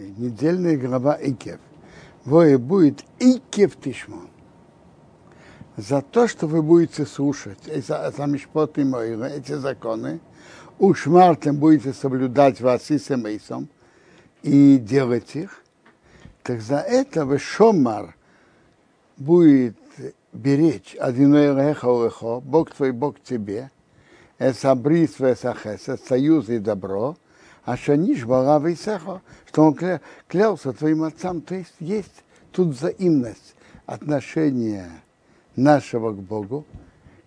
недельная глава Икев. Вое будет Икев Тишмон. За то, что вы будете слушать эти эти законы, ушмартем будете соблюдать вас и семейством и делать их, так за это вы шомар будет беречь одиной лехо Бог твой, Бог тебе, эсабрис весахесет, союз и добро, а шаниш бала вейсехо, что он клялся твоим отцам, то есть есть тут взаимность отношения нашего к Богу,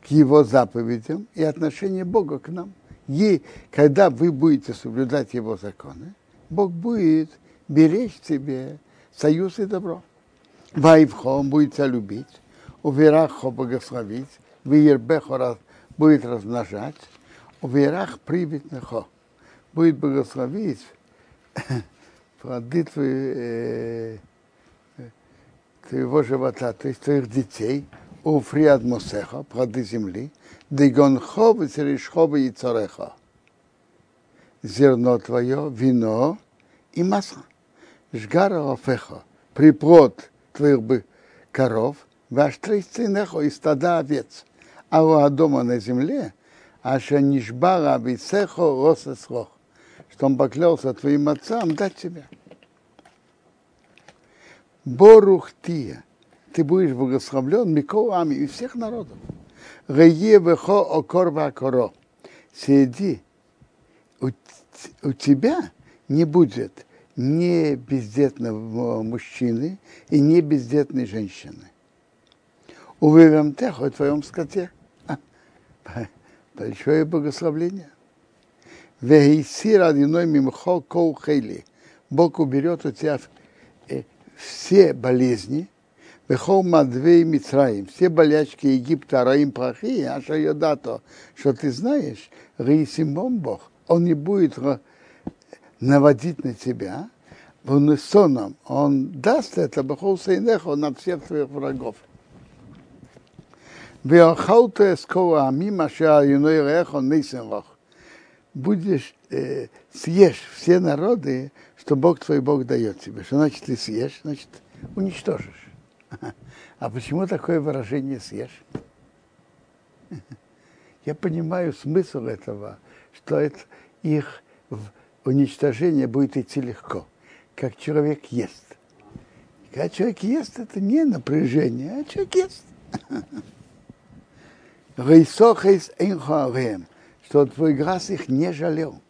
к Его заповедям и отношение Бога к нам. И когда вы будете соблюдать Его законы, Бог будет беречь тебе союз и добро. Вайвхо он будет тебя любить, уверахо благословить, виербехо будет размножать, уверах привитнехо будет благословить плоды твои, э, твоего живота, то есть твоих детей, у фриад мосеха, плоды земли, дегонхо весеришхо и цареха. Зерно твое, вино и масло. Жгара офеха, приплод твоих бы коров, ваш трейцинехо и стада овец. А у дома на земле, аша нишбара висехо росесрох, что он поклялся твоим отцам дать тебя. Борухтия, ты будешь благословлен Микоами и всех народов. Вехо окорва коро. Сиди, у, у тебя не будет ни бездетного мужчины и не бездетной женщины. Увидим техо, твоем скоте. Большое благословление. Вейсир одиной мимхо коу хейли. Бог уберет у тебя все болезни, Вехол Мадвей Мицраим, все болячки Египта, Раим плохие, а что Йодато, что ты знаешь, Раисимбом Бог, он не будет наводить на тебя, он соном, он даст это Бахол Сейнехо на всех твоих врагов. Веохалта эскова мимо ша юной рехо нейсенвах. Будешь, э, съешь все народы, что Бог твой Бог дает тебе. Что значит ты съешь? Значит, уничтожишь. А почему такое выражение съешь? Я понимаю смысл этого, что это их уничтожение будет идти легко, как человек ест. Когда человек ест, это не напряжение, а человек ест. что твой глаз их не жалел.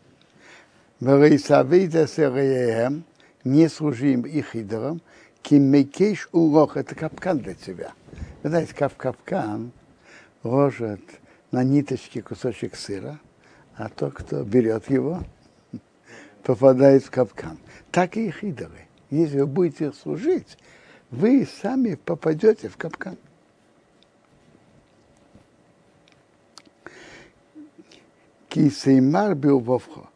Не служим их идолам, Кимекейш урох – это капкан для тебя. Вы знаете, как капкан ложит на ниточке кусочек сыра, а тот, кто берет его, попадает в капкан. Так и их идолы. Если вы будете служить, вы сами попадете в капкан. Кисеймар билвовхо.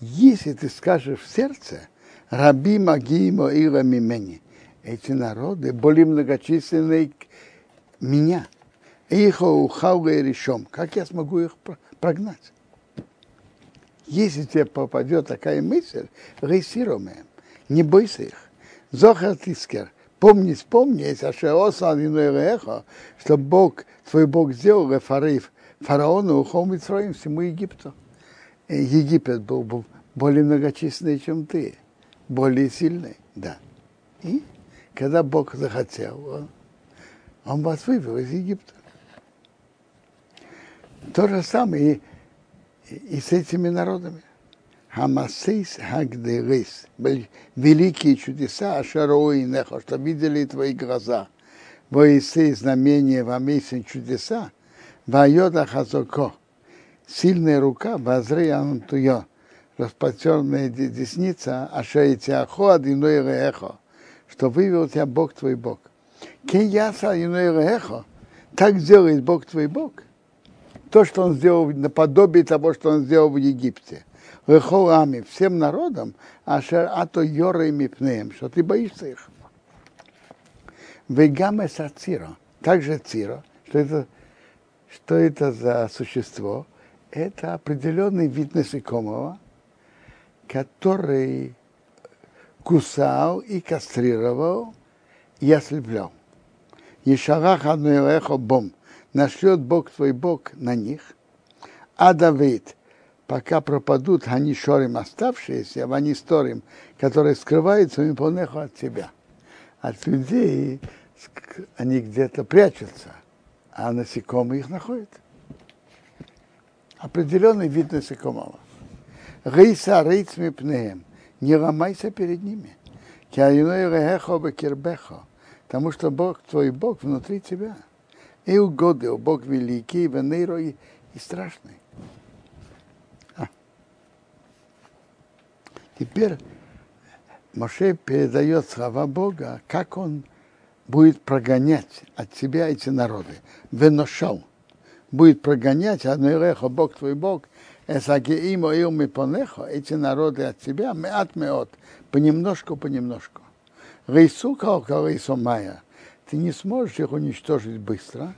Если ты скажешь в сердце, раби магимо ира мимени, эти народы более многочисленные меня. Их ухауга и решом. Как я смогу их прогнать? Если тебе попадет такая мысль, рейсируем, не бойся их. Зохар тискер, помни, вспомни, что Бог, твой Бог сделал рефариф фараону ухом Митроим, всему Египту. Египет был более многочисленный, чем ты, более сильный, да. И когда Бог захотел, он вас вывел из Египта. То же самое и, и с этими народами. Хамасейс Хагдерис, великие чудеса, Ашарои Нехо, что видели твои глаза. Воисей знамения в Амейсе чудеса, Вайода Хазоко, сильная рука, Вазрей Антуё, распростерная десница, Ашаитяхо, Адиной Рехо, что вывел тебя Бог твой Бог. Кеяса эхо, так сделает Бог твой Бог. То, что он сделал наподобие того, что он сделал в Египте. Вехолами, всем народам, а то йора и мипнеем, что ты боишься их. Вегаме сациро, также циро, что это, что это за существо? Это определенный вид насекомого, который кусал и кастрировал и ослеплял. Ешарах одно бом. Нашлет Бог твой Бог на них. А Давид, пока пропадут они шорим оставшиеся, в они сторим, которые скрываются им полнеху от тебя. От людей они где-то прячутся, а насекомые их находят. Определенный вид насекомого. Рейса рейцми пнеем. Не ломайся перед ними. Потому что Бог, твой Бог внутри тебя. И угодил Бог великий, венейро и, и страшный. А. Теперь Моше передает слова Бога, как он будет прогонять от себя эти народы. Веношал. Будет прогонять, одно Бог твой Бог, Эсагеимо и понехо, эти народы от тебя, меат меот, понемножку, понемножку. Рейсука около майя, ты не сможешь их уничтожить быстро.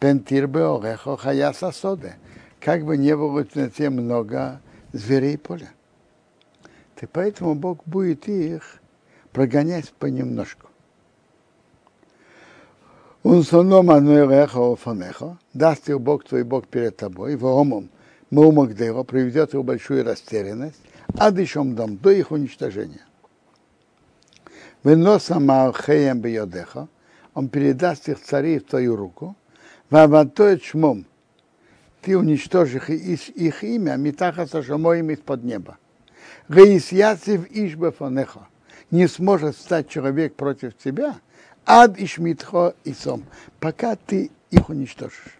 Пентирбе орехо хаяса соде, как бы не было на те много зверей поля. Ты поэтому Бог будет их прогонять понемножку. Он соном ануэрехо фонехо, даст тебе Бог твой Бог перед тобой, в омом, Маумагдева приведет его большую растерянность, а дышом дом до их уничтожения. Выноса Маахеем Бьодеха, он передаст их царей в твою руку, Ваватоет шмом, ты уничтожишь их, их имя, Митаха Сашамоим из-под неба. Гаисьяцев Ишбефанеха, не сможет стать человек против тебя, ад Ишмитхо и Сом, пока ты их уничтожишь.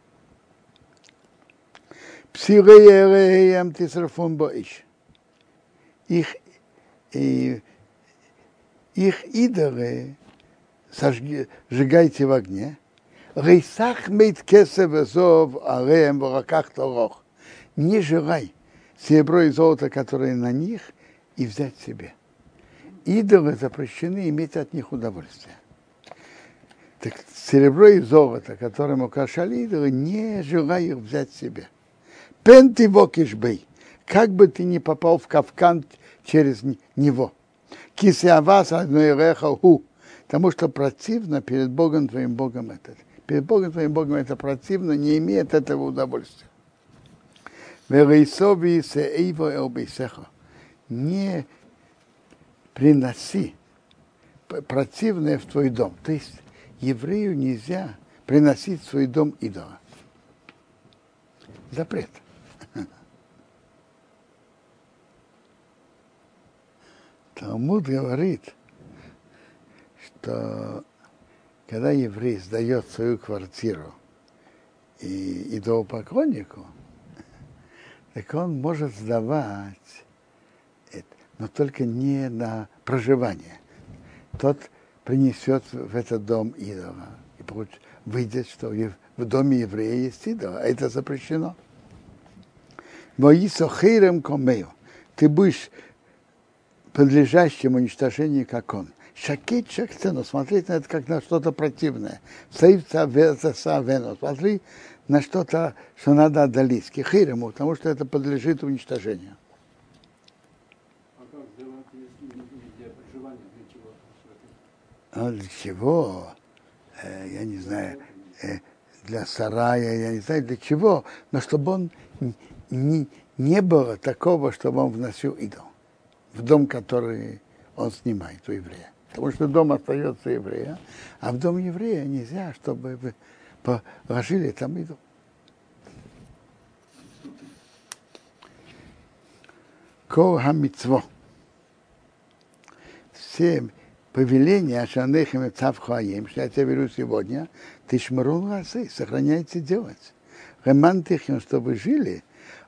Псиреем тисрафун боиш. Их, и, их идолы сжигайте в огне. Рейсах мейт кесев зов в торох. Не жирай серебро и золото, которые на них, и взять себе. Идолы запрещены иметь от них удовольствие. Так серебро и золото, которым украшали идолы, не желая их взять себе. Пен ты вокишбей, как бы ты ни попал в кавкан через него. Кисиавас одноиреха ху, потому что противно перед Богом твоим Богом это. Перед Богом твоим Богом это противно, не имеет этого удовольствия. Не приноси противное в твой дом. То есть еврею нельзя приносить в свой дом идола. Запрет. Талмуд говорит, что когда еврей сдает свою квартиру и идолопоклоннику, так он может сдавать, но только не на проживание. Тот принесет в этот дом идола и выйдет, что в доме еврея есть идол, а это запрещено. Моисо хейрем комею. Ты будешь подлежащим уничтожению, как он. Шакит шакцену, смотреть на это как на что-то противное. Сейвца вену, смотри на что-то, что надо отдалить. Кихирему, потому что это подлежит уничтожению. А для чего? Э, я не знаю, э, для сарая, я не знаю для чего, но чтобы он не, не было такого, чтобы он вносил идол в дом, который он снимает у еврея. Потому что дом остается еврея, а в дом еврея нельзя, чтобы положили там идол. Кол. Все повеления Ашанехим и Цавхуаим, что я тебе беру сегодня, ты шмарул расы, сохраняйте делать. Реман чтобы жили,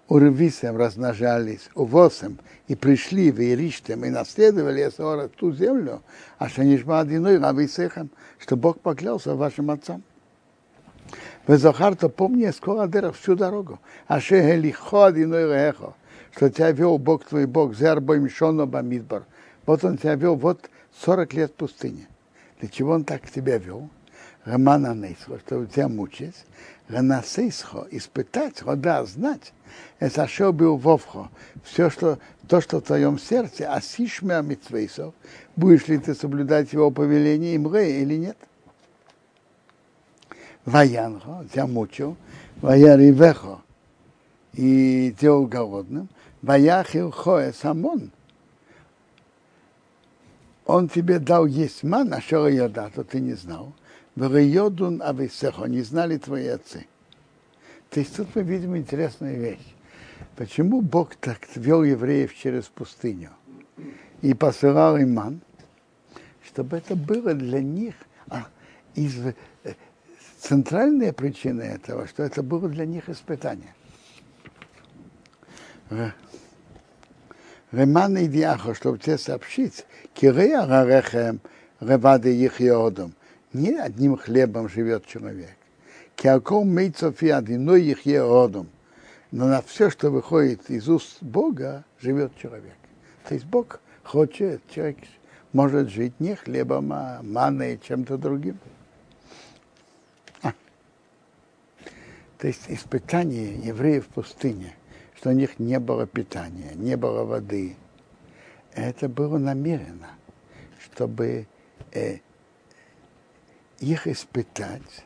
урвисем размножались, увосом, и пришли в Ириштем, и наследовали Эсора ту землю, а что не шма одиной рабисехам, что Бог поклялся вашим отцам. Вы Захарта помни скоро дырах всю дорогу, а ше лихо одиной рехо, что тебя вел Бог твой Бог, зербой мишоно бамидбар. Вот он тебя вел вот 40 лет в пустыне. Для чего он так тебя вел? Романа Нейсва, чтобы тебя мучить. Ранасейсхо, испытать, хода, знать, это что был вовхо. Все, что, то, что в твоем сердце, а сишмя митцвейсов, будешь ли ты соблюдать его повеление имре или нет. Ваянхо, замучил, ваяривехо, и делал голодным, ваяхил хоэ самон. Он тебе дал есть ман, а что ее да, то ты не знал. Вайодун ависехо, не знали твои отцы. То есть тут мы видим интересную вещь. Почему Бог так вел евреев через пустыню и посылал им ман? Чтобы это было для них а, из, э, центральная причина этого, что это было для них испытание. Реман и Диахо, чтобы тебе сообщить, Кирея Рарехем Ревады их Не одним хлебом живет человек. Киаком мейцов и одиной их еодом. Но на все, что выходит из уст Бога, живет человек. То есть Бог хочет, человек может жить не хлебом, а маной, чем-то другим. А. То есть испытание евреев в пустыне, что у них не было питания, не было воды, это было намеренно, чтобы э, их испытать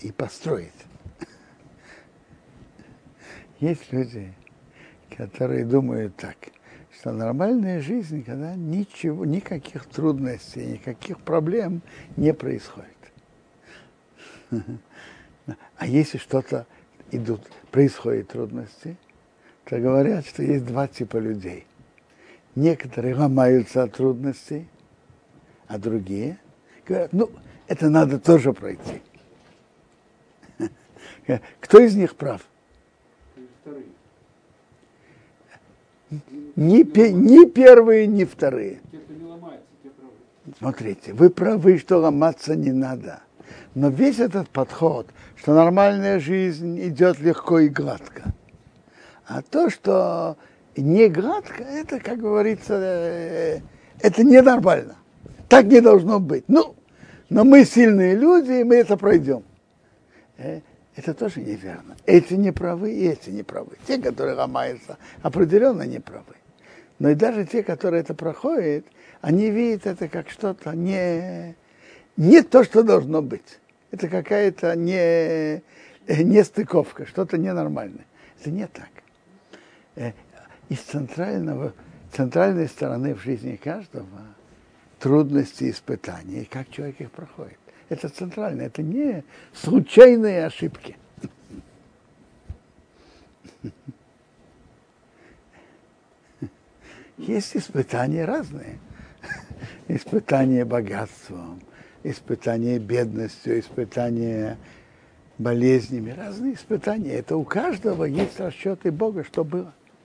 и построить. Есть люди, которые думают так, что нормальная жизнь, когда ничего, никаких трудностей, никаких проблем не происходит. А если что-то идут, происходят трудности, то говорят, что есть два типа людей. Некоторые ломаются от трудностей, а другие говорят, ну, это надо тоже пройти. Кто из них прав? Ни, ни первые, ни вторые. Смотрите, вы правы, что ломаться не надо. Но весь этот подход, что нормальная жизнь идет легко и гладко. А то, что не гладко, это, как говорится, э, это ненормально. Так не должно быть. Ну, но мы сильные люди, и мы это пройдем. Э, это тоже неверно. Эти не правы, и эти не правы. Те, которые ломаются, определенно не правы. Но и даже те, которые это проходят, они видят это как что-то не, не то, что должно быть. Это какая-то не, не стыковка, что-то ненормальное. Это не так. Э, из центрального, центральной стороны в жизни каждого трудности испытания, и как человек их проходит. Это центрально, это не случайные ошибки. Есть испытания разные. Испытания богатством, испытания бедностью, испытания болезнями, разные испытания. Это у каждого есть расчеты Бога, что было.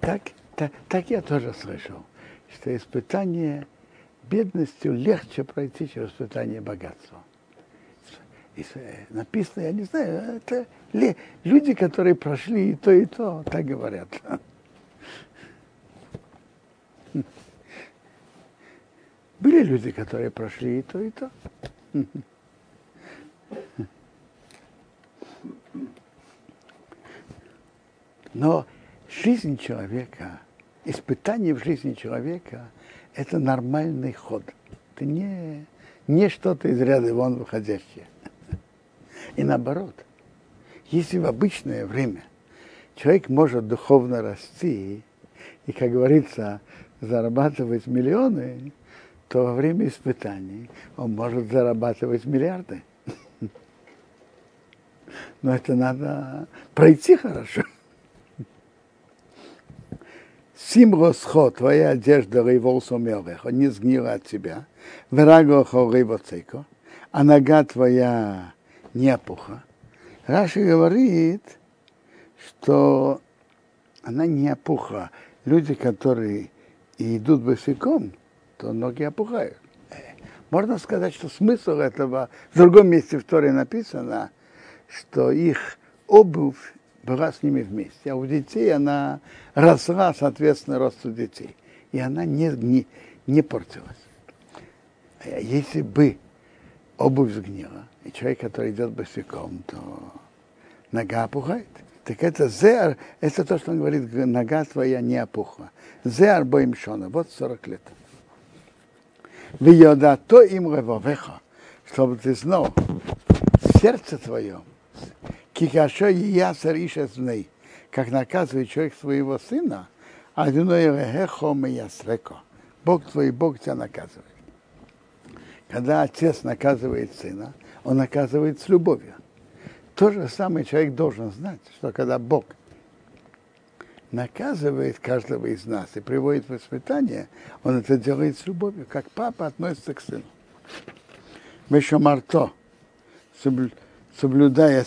так, так я тоже слышал, что испытание бедностью легче пройти, чем испытание богатства. Написано, я не знаю, это люди, которые прошли и то, и то, так говорят. Были люди, которые прошли и то, и то. Но жизнь человека, испытание в жизни человека – это нормальный ход. Это не, не что-то из ряда вон выходящее. И наоборот, если в обычное время человек может духовно расти и, как говорится, зарабатывать миллионы, то во время испытаний он может зарабатывать миллиарды. Но это надо пройти хорошо. Симросхо, твоя одежда рейвол сомелеха, не сгнила от тебя. Врагохо рейвоцейко, а нога твоя не опуха. Раши говорит, что она не опухла. Люди, которые идут босиком, то ноги опухают. Можно сказать, что смысл этого, в другом месте в Торе написано, что их обувь была с ними вместе, а у детей она росла, соответственно, росту детей. И она не, не, не портилась. А если бы обувь сгнила, и человек, который идет босиком, то нога опухает. Так это зеар, это то, что он говорит, нога твоя не опухла. Зеар боим шона, вот 40 лет. Виода то им ревовеха, чтобы ты знал, сердце твое, кикашо и ясер ишесней, как наказывает человек своего сына, а ясреко. Бог твой, Бог тебя наказывает. Когда отец наказывает сына, он наказывает с любовью. То же самое человек должен знать, что когда Бог наказывает каждого из нас и приводит в воспитание, он это делает с любовью, как папа относится к сыну. Мешомарто, соблюдая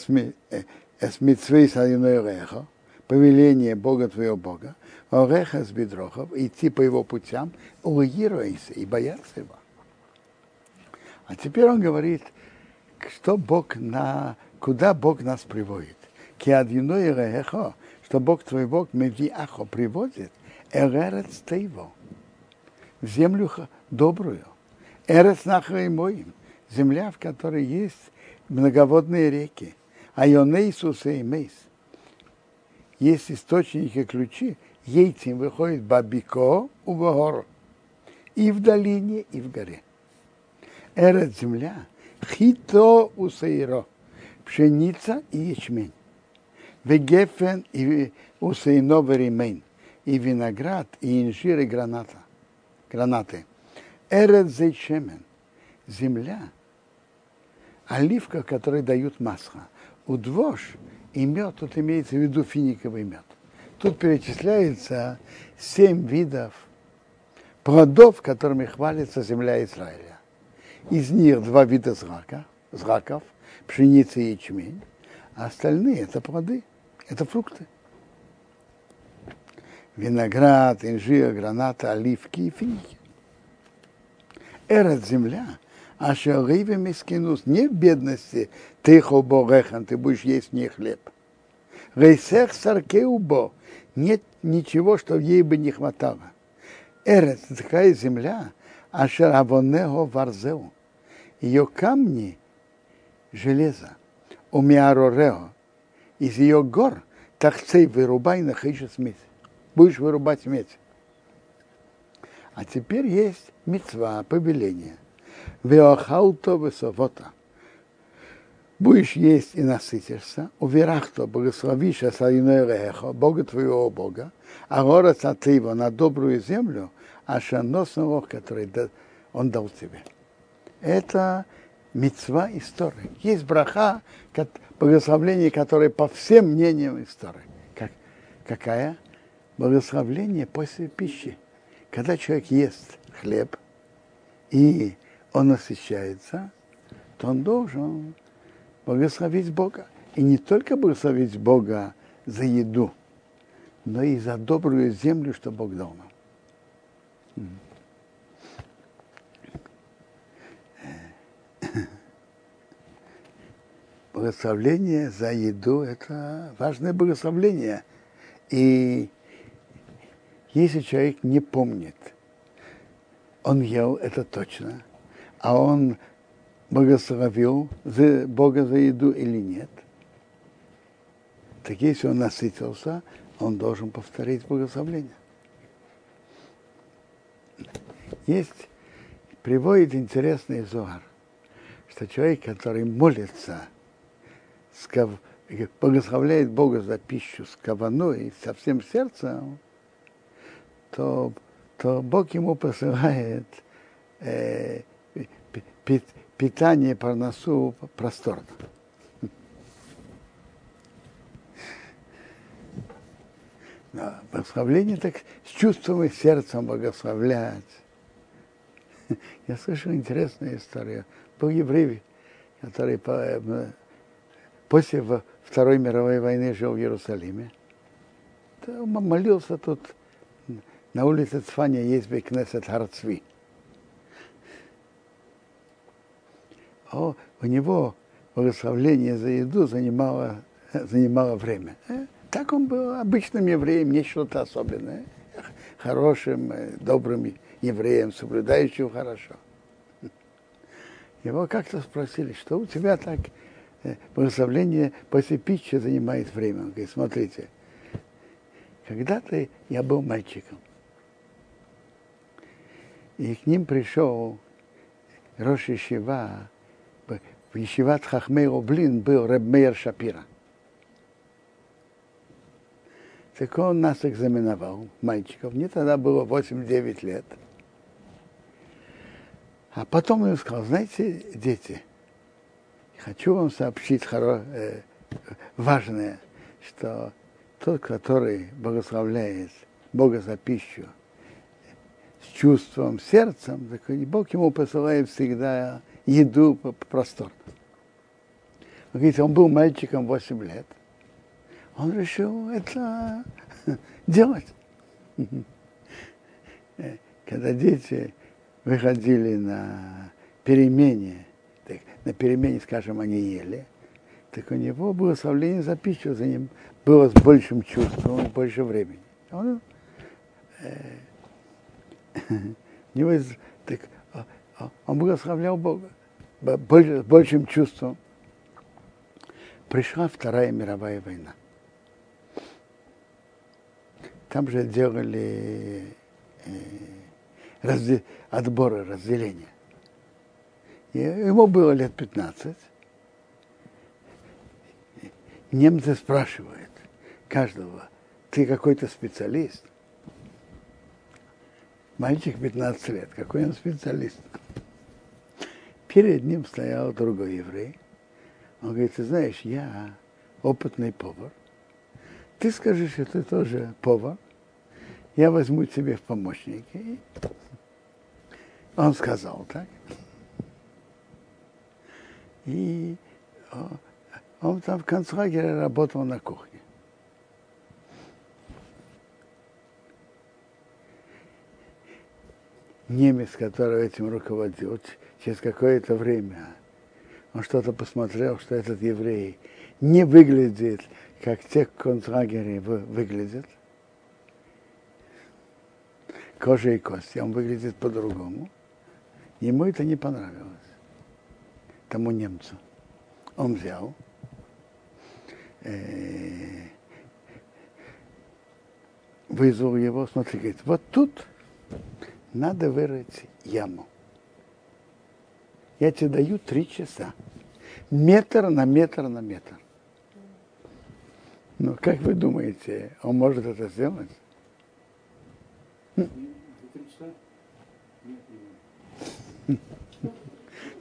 эсмитсвей садиноэреха, повеление Бога твоего Бога, ореха с бедрохов, идти по его путям, угируйся и бояться его. А теперь он говорит, что Бог на, куда Бог нас приводит. Киадиноэреха, что Бог твой Бог Мевиахо приводит Эререц Тейво, в землю добрую, Эрец Нахаимоим, земля, в которой есть многоводные реки, а Йонейсуса и Мейс. Есть источники ключи, яйцем выходит Бабико у Вагор, и в долине, и в горе. Эрет земля, хито у Сейро, пшеница и ячмень. Вегефен и усейнов ремейн, и виноград, и инжир, и граната, гранаты. Эрет зейчемен, земля, оливка, которая дают масло. Удвош и мед, тут имеется в виду финиковый мед. Тут перечисляется семь видов плодов, которыми хвалится земля Израиля. Из них два вида зрака, зраков, пшеница и ячмень, а остальные это плоды. Это фрукты. Виноград, инжир, граната, оливки и финики. Эрет земля, а шариве мискинус, не в бедности, ты хоборехан, ты будешь есть не хлеб. Рейсех саркеубо, нет ничего, что ей бы не хватало. Эрет, такая земля, а шаравонего варзеу. Ее камни железо, умиарорео, из ее гор, тахцей вырубай на медь. Будешь вырубать медь. А теперь есть мецва, повеление. Веохауто высовота. Будешь есть и насытишься, уверахто, благословишь Асаиноэрехо, Бога твоего Бога, а город его на добрую землю, а шаносного, который он дал тебе. Это мецва истории. Есть браха, благословление, которое по всем мнениям истории. Как, какая? Благословление после пищи. Когда человек ест хлеб, и он насыщается, то он должен благословить Бога. И не только благословить Бога за еду, но и за добрую землю, что Бог дал нам. благословление за еду – это важное благословление. И если человек не помнит, он ел, это точно, а он благословил за Бога за еду или нет, так если он насытился, он должен повторить благословление. Есть, приводит интересный зоар, что человек, который молится – благословляет Бога за пищу с каваной, со всем сердцем, то, то Бог ему посылает э, питание парносу просторно. Да, благословление так с чувством и сердцем благословлять. Я слышал интересную историю. Был еврей, который после Второй мировой войны жил в Иерусалиме. Молился тут на улице Цфания есть Бекнесет Харцви. О, у него благословление за еду занимало, занимало время. Э, так он был обычным евреем, не что-то особенное. Хорошим, э, добрым евреем, соблюдающим хорошо. Его как-то спросили, что у тебя так э, благословление после пищи занимает время. Он говорит, смотрите, когда-то я был мальчиком, и к ним пришел Рош Ишива, в Ешиват Хахмей Облин был Ребмейр Шапира. Так он нас экзаменовал, мальчиков. Мне тогда было 8-9 лет. А потом он сказал, знаете, дети, хочу вам сообщить хоро... э, важное, что тот, который благословляет Бога за пищу с чувством, сердцем, так Бог ему посылает всегда еду просторно. Он говорит, он был мальчиком 8 лет. Он решил это делать. Когда дети выходили на перемене, так, на перемене, скажем, они ели, так у него было благословление за пищу, за ним было с большим чувством больше времени. Он, э, него, так, а, а, он благословлял Бога больше, большим чувством. Пришла Вторая мировая война. Там же делали э, разде, отборы, разделения. Ему было лет 15. Немцы спрашивают каждого, ты какой-то специалист? Мальчик 15 лет, какой он специалист? Перед ним стоял другой еврей. Он говорит, ты знаешь, я опытный повар. Ты скажи, что ты тоже повар. Я возьму тебе в помощники. Он сказал так. И он там в концлагере работал на кухне. Немец, который этим руководил, через какое-то время он что-то посмотрел, что этот еврей не выглядит, как те концлагеры выглядят. Кожа и кости, он выглядит по-другому. Ему это не понравилось, тому немцу. Он взял, э, вызвал его, смотри, говорит, вот тут надо вырыть яму я тебе даю три часа. Метр на метр на метр. Ну, как вы думаете, он может это сделать?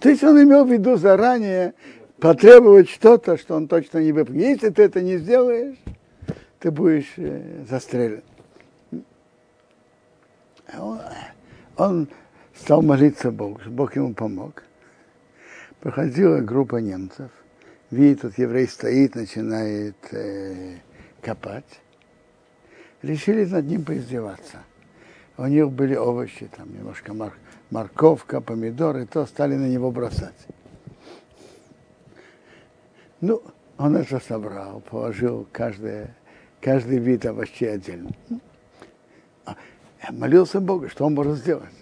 То есть он имел в виду заранее потребовать что-то, что он точно не выполнит. Если ты это не сделаешь, ты будешь э, застрелен. Он, он стал молиться Богу, Бог ему помог проходила группа немцев, видит, тут еврей стоит, начинает э, копать. Решили над ним поиздеваться. У них были овощи, там немножко мор морковка, помидоры, то стали на него бросать. Ну, он это собрал, положил каждый, каждый вид овощей отдельно. А, молился Богу, что он может сделать.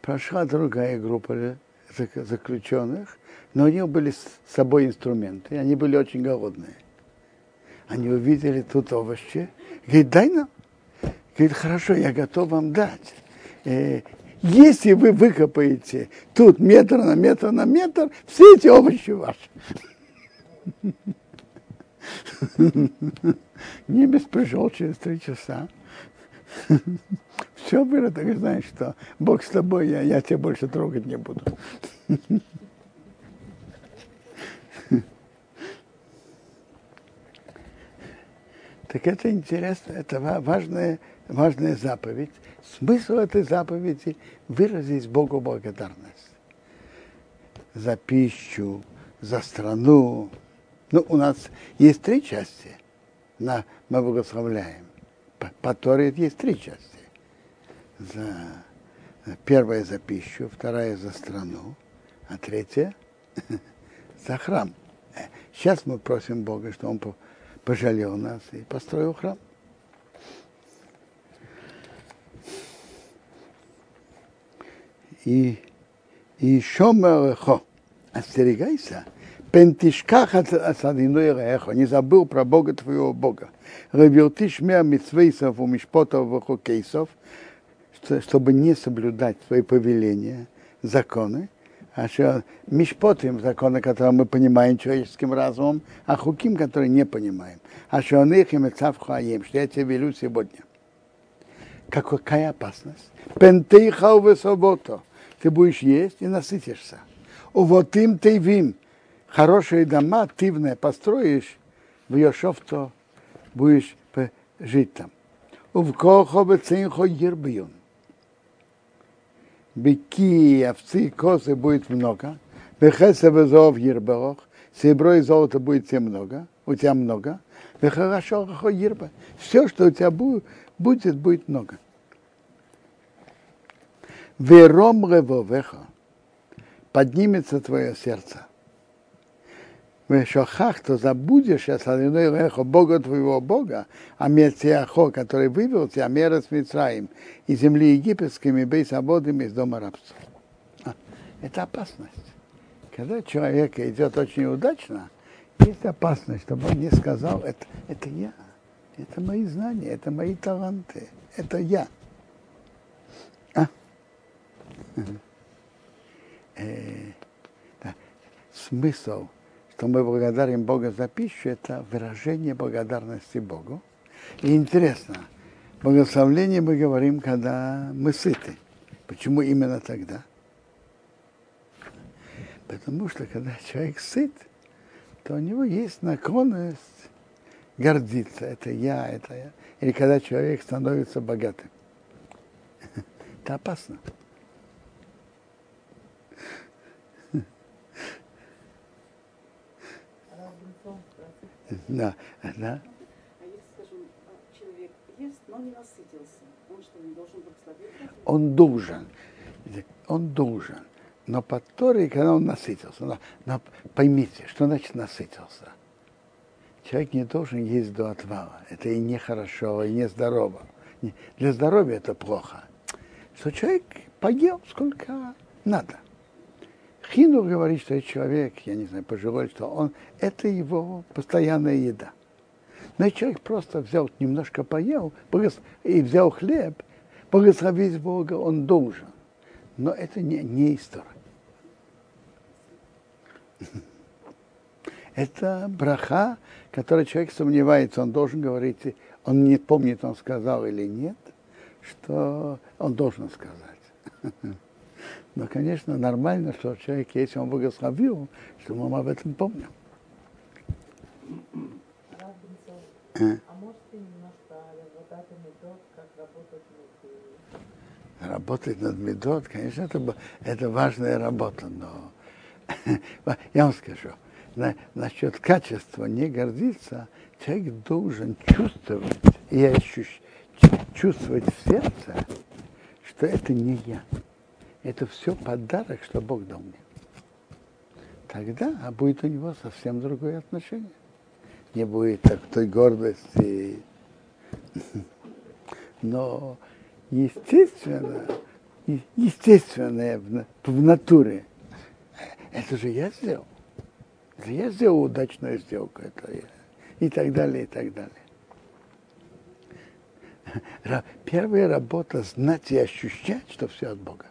Прошла другая группа заключенных, но у них были с собой инструменты, и они были очень голодные. Они увидели тут овощи, говорит, дай нам. Говорит, хорошо, я готов вам дать. Э, если вы выкопаете тут метр на метр на метр, все эти овощи ваши. Немец пришел через три часа. Все было, так знаешь, что Бог с тобой, я, я тебя больше трогать не буду. Так это интересно, это важная, важная заповедь. Смысл этой заповеди – выразить Богу благодарность за пищу, за страну. Ну, у нас есть три части. На, мы благословляем. По, Торе есть три части. За, первая за пищу, вторая за страну, а третья за храм. Сейчас мы просим Бога, что Он пожалел нас и построил храм. И, и еще Мелехо, остерегайся, пентишках эхо, не забыл про Бога твоего Бога. Ревертиш мя митцвейсов у мишпотов вахокейсов, чтобы не соблюдать свои повеления, законы, а что мишпотим, законы, которые мы понимаем человеческим разумом, а хуким, которые не понимаем. А что он их им что я тебе велю сегодня. Какая опасность? Пентейхау в субботу. Ты будешь есть и насытишься. Вот им ты вим. Хорошие дома, тивные построишь, в Йошовто будешь жить там. В кохо бецинхо ербион быки, овцы, козы будет много. Вехеса везов ербелох. Серебро и золото будет тебе много. У тебя много. Вехарашо ерба. Все, что у тебя будет, будет, много. Вером ревовеха. Поднимется твое сердце. Вешохах, то забудешь я солиной лехо, Бога твоего Бога, а Мецияхо, который вывел тебя, мера с Мицраим, из земли египетскими, бей свободными из дома рабства. А, это опасность. Когда человек идет очень удачно, есть опасность, чтобы он не сказал, это, это я, это мои знания, это мои таланты, это я. А? Э, да. Смысл что мы благодарим Бога за пищу, это выражение благодарности Богу. И интересно, благословление мы говорим, когда мы сыты. Почему именно тогда? Потому что когда человек сыт, то у него есть наклонность гордиться. Это я, это я. Или когда человек становится богатым. Это опасно. Да, да. А если, скажем, человек ест, но не насытился, он что, не должен благословить? Он должен. Он должен. Но по Торе, когда он насытился, но, но поймите, что значит насытился? Человек не должен есть до отвала. Это и нехорошо, и не здорово. Для здоровья это плохо. Что человек поел сколько надо. Хину говорит, что человек, я не знаю, пожилой, что он, это его постоянная еда. Но человек просто взял, немножко поел и взял хлеб, благословить Бога он должен. Но это не, не история. Это браха, который человек сомневается, он должен говорить, он не помнит, он сказал или нет, что он должен сказать. Но, конечно, нормально, что человек, если он благословил, что мы об этом помним. А медот, как работать над Работать над медот, конечно, это, это важная работа, но я вам скажу, на, насчет качества не гордиться, человек должен чувствовать и ощущ, чувствовать в сердце, что это не я это все подарок, что Бог дал мне. Тогда будет у него совсем другое отношение. Не будет так той гордости. Но естественно, естественное в натуре, это же я сделал. Это я сделал удачную сделку. Это я. И так далее, и так далее. Первая работа знать и ощущать, что все от Бога.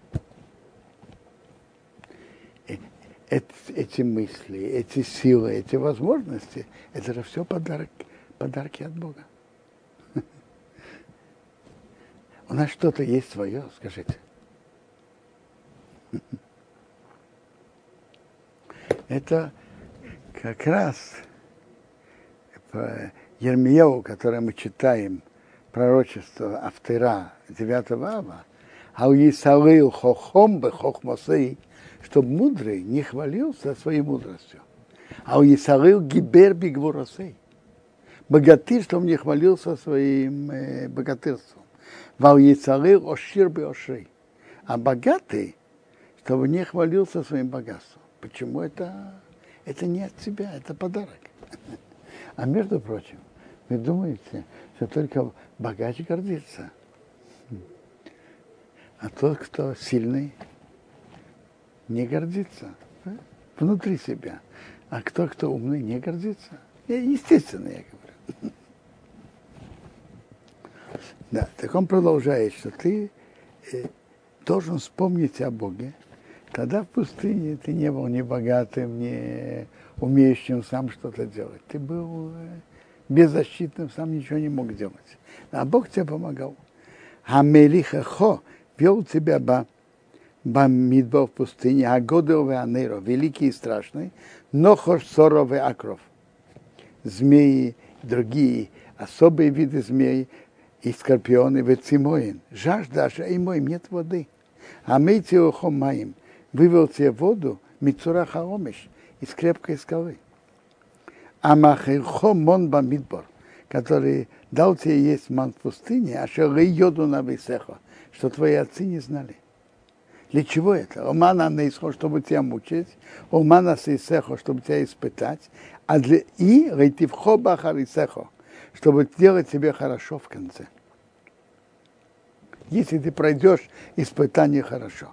Эти мысли, эти силы, эти возможности, это же все подарок, подарки от Бога. У нас что-то есть свое, скажите. Это как раз Ермиеву, которое мы читаем, пророчество Автера 9 ава, а у Исаил хохом бы хохмосей, чтобы мудрый не хвалился своей мудростью. А у Исарыл гибер бигворосей. Богатырь, что он не хвалился своим э, богатырством. Вал Исарыл ошир ошей. А богатый, чтобы не хвалился своим богатством. Почему это? Это не от себя, это подарок. А между прочим, вы думаете, что только богач гордится? А тот, кто сильный, не гордится внутри себя. А кто, кто умный, не гордится. Естественно, я говорю. Да, так он продолжает, что ты э, должен вспомнить о Боге. Тогда в пустыне ты не был ни богатым, ни умеющим сам что-то делать. Ты был э, беззащитным, сам ничего не мог делать. А Бог тебе помогал. Хамелиха хо вел тебя ба, Бамидбо в пустыне, а Годел Анейро, великий и страшный, Нохош Соров и Акров. Змеи, другие особые виды змей, и скорпионы, и цимоин. Жажда, и мой, нет воды. А мейте маим, вывел тебе воду, мицура хаомиш, из крепкой скалы. А махирхо мон бамидбор, который дал тебе есть ман в пустыне, а что йоду на висехо, что твои отцы не знали. Для чего это? Омана нейсхо, чтобы тебя мучить, омана сейсехо, чтобы тебя испытать, а для и рейтивхо бахарисехо, чтобы делать тебе хорошо в конце. Если ты пройдешь испытание хорошо.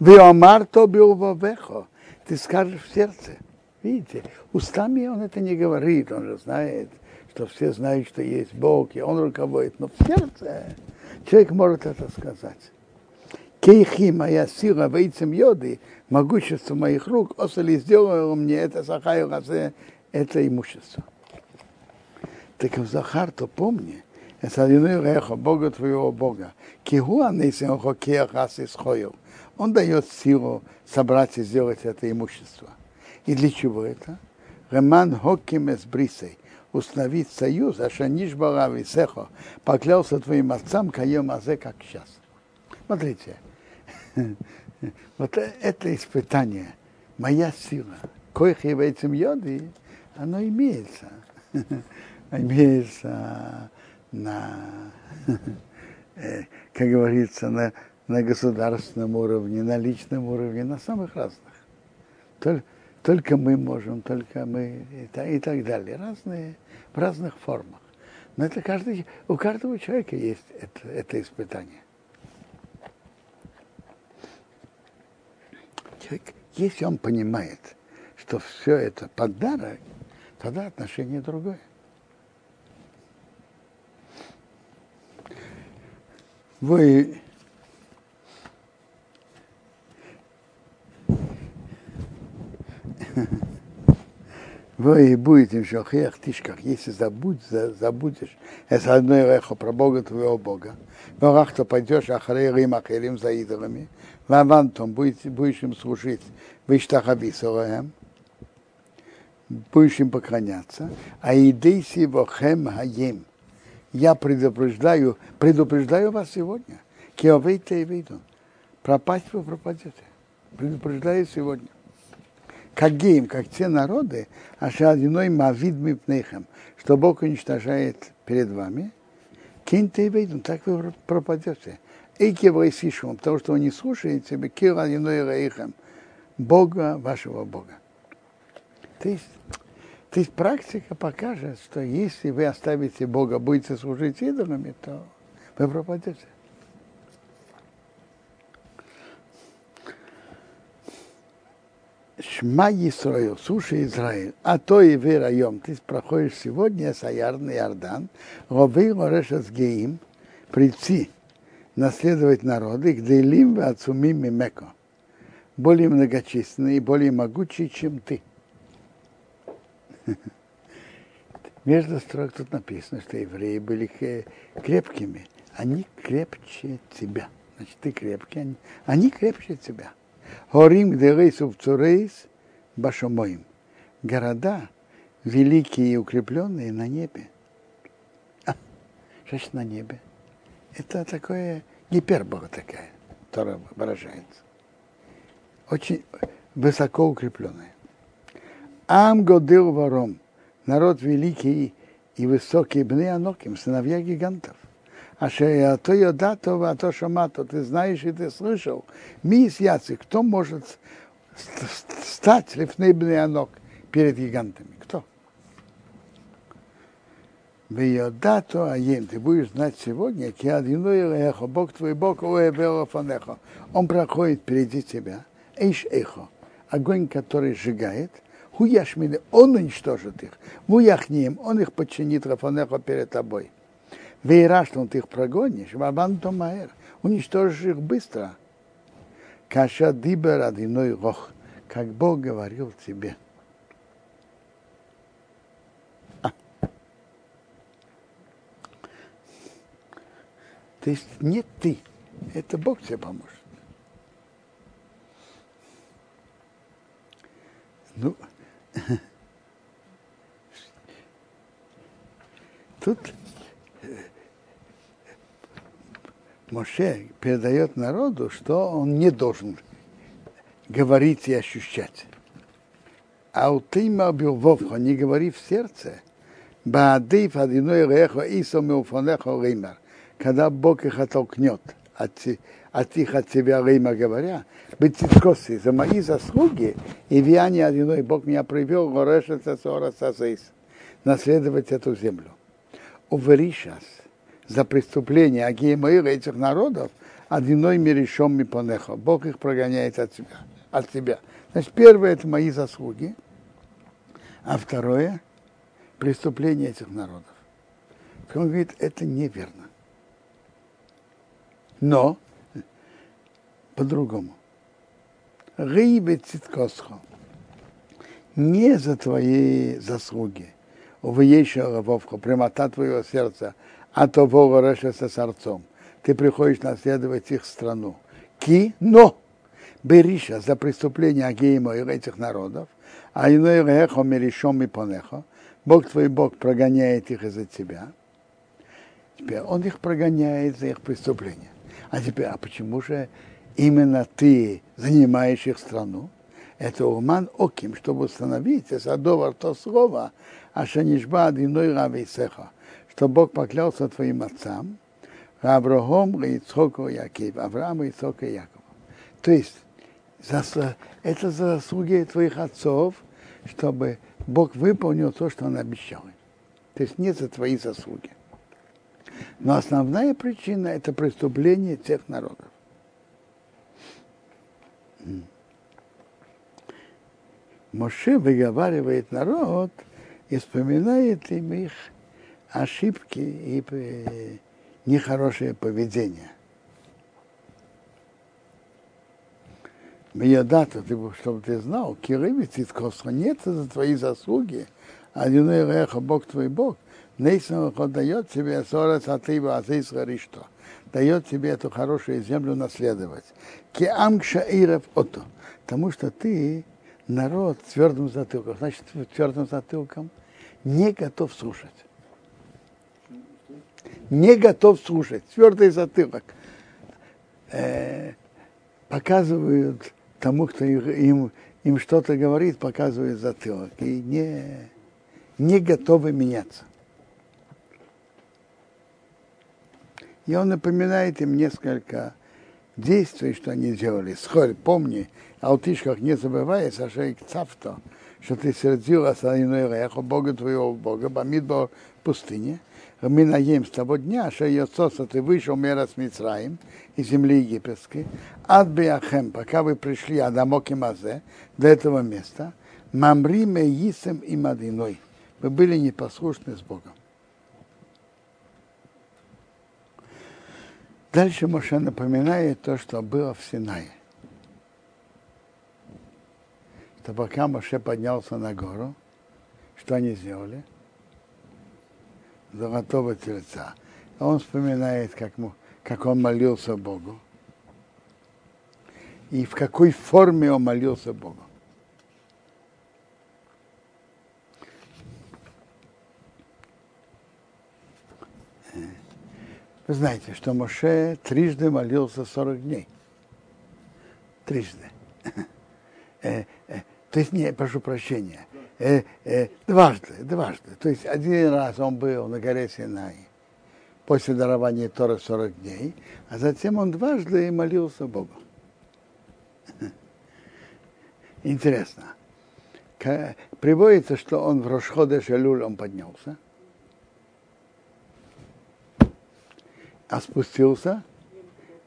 Виомар то биувавехо, ты скажешь в сердце. Видите, устами он это не говорит, он же знает, что все знают, что есть Бог, и он руководит, но в сердце человек может это сказать. Кейхи, моя сила, вейцем йоды, могущество моих рук, осали сделал мне это сахаю это имущество. Так в Захар, то помни, это реха, Бога твоего Бога. Кигуа нейсенхо кеахас исхою. Он дает силу собрать и сделать это имущество. И для чего это? Реман хоким с брисой. Установить союз, а шаниш барави сехо, поклялся твоим отцам, каем азе, как сейчас. Смотрите, вот это испытание, моя сила, коих этим йоды, оно имеется. имеется на, как говорится, на, на государственном уровне, на личном уровне, на самых разных. Только, только мы можем, только мы и, так, и так далее. Разные, в разных формах. Но это каждый, у каждого человека есть это, это испытание. Человек, если он понимает, что все это подарок, тогда отношение другое. Вы вы будете в шохех тишках, если забудь, забудешь, это одно эхо про Бога твоего Бога. Но то пойдешь ахарей рим ахерим за идолами, Лавантом будешь им служить, виштахависораем, будешь им поклоняться, а идейси вохем хаем. Я предупреждаю, предупреждаю вас сегодня. Киовейте и выйду. Пропасть вы пропадете. Предупреждаю сегодня. Как геем, как те народы, а одиной мавид мипнейхем, что Бог уничтожает перед вами, киньте и выйду, так вы пропадете. Эйки Вайсишем, потому что вы не слушаете Бекира Иной Раихам, Бога, вашего Бога. То есть, то есть практика покажет, что если вы оставите Бога, будете служить идолами, то вы пропадете. Шма Исраил, слушай Израиль, а то и вы район, ты проходишь сегодня Саярный Иордан, Ровей Лорешас Геим, прийти наследовать народы, где лим отцумим и меко, более многочисленные и более могучие, чем ты. Между строк тут написано, что евреи были крепкими. Они крепче тебя. Значит, ты крепкий, они, они крепче тебя. Горим, где рейсов цурейс, башомоим. Города великие и укрепленные на небе. А, что на небе? Это такое гипербола такая, которая выражается. Очень высоко укрепленная. Ам годил вором, народ великий и высокий, бны аноким, сыновья гигантов. А то йодатова, а то шамато, ты знаешь и ты слышал. Мис яцик, кто может стать лифней бны анок перед гигантами? Кто? Вейодато аем, ты будешь знать сегодня, эхо, Бог твой Бог, фанехо. Он проходит впереди тебя, эйш эхо, огонь, который сжигает, хуяшмины, он уничтожит их, вуяхним, он их подчинит рафанехо перед тобой. Вейраш, он ты их прогонишь, вабан томаэр, уничтожишь их быстро. Каша дибер одиной рох, как Бог говорил тебе. То есть не ты, это Бог тебе поможет. Ну, тут Моше передает народу, что он не должен говорить и ощущать. А у Билвовха не говори в сердце, Баадив одиной рехо исо меуфонехо реймар когда Бог их оттолкнет от, от их от себя Рима говоря, быть косы за мои заслуги, и в Яне одиной Бог меня привел, горешется сора сазейс, наследовать эту землю. Уверишас за преступление Агиемаира этих народов, одиной миришом ми понехо. Бог их прогоняет от себя. От себя. Значит, первое это мои заслуги, а второе преступление этих народов. Он говорит, это неверно. Но по-другому. Рыбе циткосхо. Не за твои заслуги. Увеещего Вовку, прямота твоего сердца, а то Бога решится сердцом. Ты приходишь наследовать их страну. Ки, но Бериша за преступление Агеима и этих народов, а иной рехо меришом и понехо, Бог твой Бог прогоняет их из-за тебя. Теперь он их прогоняет за их преступления. А теперь, а почему же именно ты занимаешь их страну? Это уман оким, чтобы установить, садовар то слово, а шанишба одиной равейсеха, что Бог поклялся твоим отцам, Авраам, Ицхоку, Якив, Авраам, Ицхока и Якова. То есть, это заслуги твоих отцов, чтобы Бог выполнил то, что он обещал. То есть не за твои заслуги. Но основная причина – это преступление тех народов. Моше выговаривает народ и вспоминает им их ошибки и нехорошее поведение. Миядата, чтобы ты знал, Кирыми Циткосха, нет за твои заслуги, а Реха, Бог твой Бог, Нейсен дает тебе сорец атыва азейсра ришто. Дает тебе эту хорошую землю наследовать. Киамкша ирев ото. Потому что ты народ с твердым затылком. Значит, твердым затылком не готов слушать. Не готов слушать. Твердый затылок. Э, показывают тому, кто им, им что-то говорит, показывают затылок. И не, не готовы меняться. И он напоминает им несколько действий, что они делали. Схоль, помни, а тишках не забывай, Сашей Цавто, что ты сердилась на иной реху, Бога твоего Бога, Бамидбо в пустыне, мы наем с того дня, что ее соса ты вышел мера с Мицраем из земли египетской, от Беахем, пока вы пришли Адамок и Мазе, до этого места, Мамриме Йисем и Мадиной. Вы были непослушны с Богом. Дальше Моше напоминает то, что было в Синае. Что пока Моше поднялся на гору, что они сделали? Золотого тельца. Он вспоминает, как, как он молился Богу. И в какой форме он молился Богу. Вы знаете, что Моше трижды молился 40 дней. Трижды. Э, э, то есть, не, прошу прощения, э, дважды, дважды. То есть один раз он был на горе Синай после дарования Тора 40 дней, а затем он дважды молился Богу. Интересно. Приводится, что он в Рошходе Шелюль он поднялся, а спустился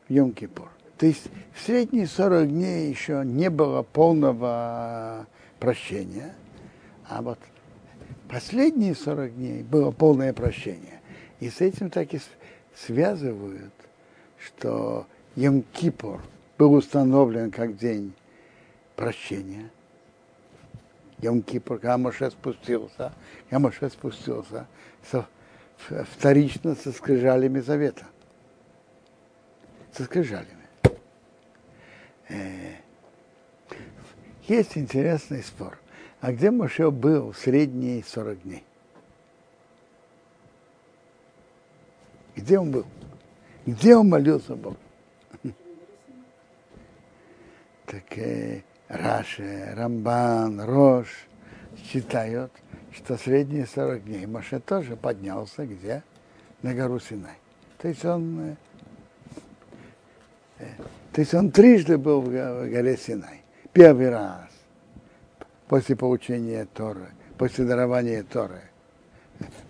в Йом-Кипур. То есть в средние 40 дней еще не было полного прощения, а вот последние 40 дней было полное прощение. И с этим так и связывают, что Йом-Кипур был установлен как день прощения. Йом-Кипур, когда Моше спустился, я Моше спустился вторично со скрижалями завета. Со скрижалями. Э, есть интересный спор. А где Моше был в средние 40 дней? Где он был? Где он молился Богу? Так э, Раши, Рамбан, Рош считают, что средние 40 дней Моше тоже поднялся где? На гору Синай. То есть он э, э то есть он трижды был в горе Синай. Первый раз после получения Торы, после дарования Торы.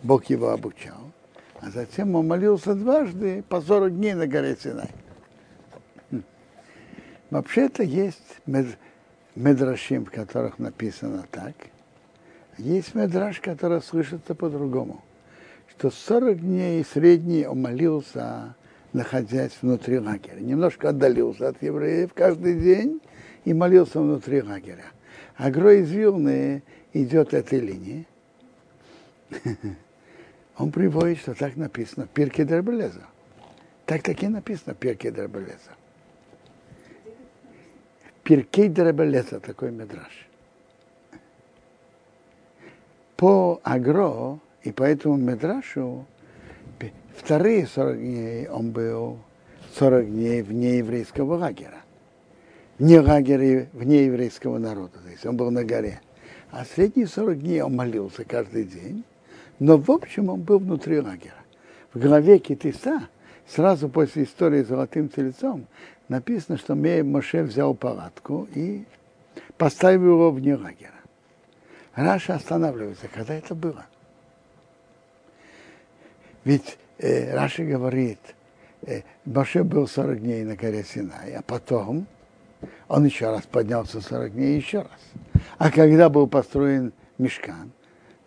Бог его обучал. А затем он молился дважды по 40 дней на горе Синай. Хм. Вообще-то есть мед, медрашим, в которых написано так. Есть медраж, который слышится по-другому. Что 40 дней средний он молился находясь внутри лагеря. Немножко отдалился от евреев каждый день и молился внутри лагеря. А Грой из Вилны идет этой линии. Он приводит, что так написано Пирке Дербелеза. Так таки написано Пирке Дербелеза. Пиркей Дербелеза, такой медраж. По Агро и по этому медрашу Вторые 40 дней он был 40 дней вне еврейского лагеря. Вне лагеря, вне еврейского народа. То есть он был на горе. А средние 40 дней он молился каждый день. Но в общем он был внутри лагеря. В главе Китиса, сразу после истории с золотым тельцом, написано, что Моше взял палатку и поставил его вне лагеря. Раша останавливается, когда это было. Ведь э, Раши говорит, э, Баше был 40 дней на горе Синай, а потом он еще раз поднялся 40 дней еще раз. А когда был построен мешкан,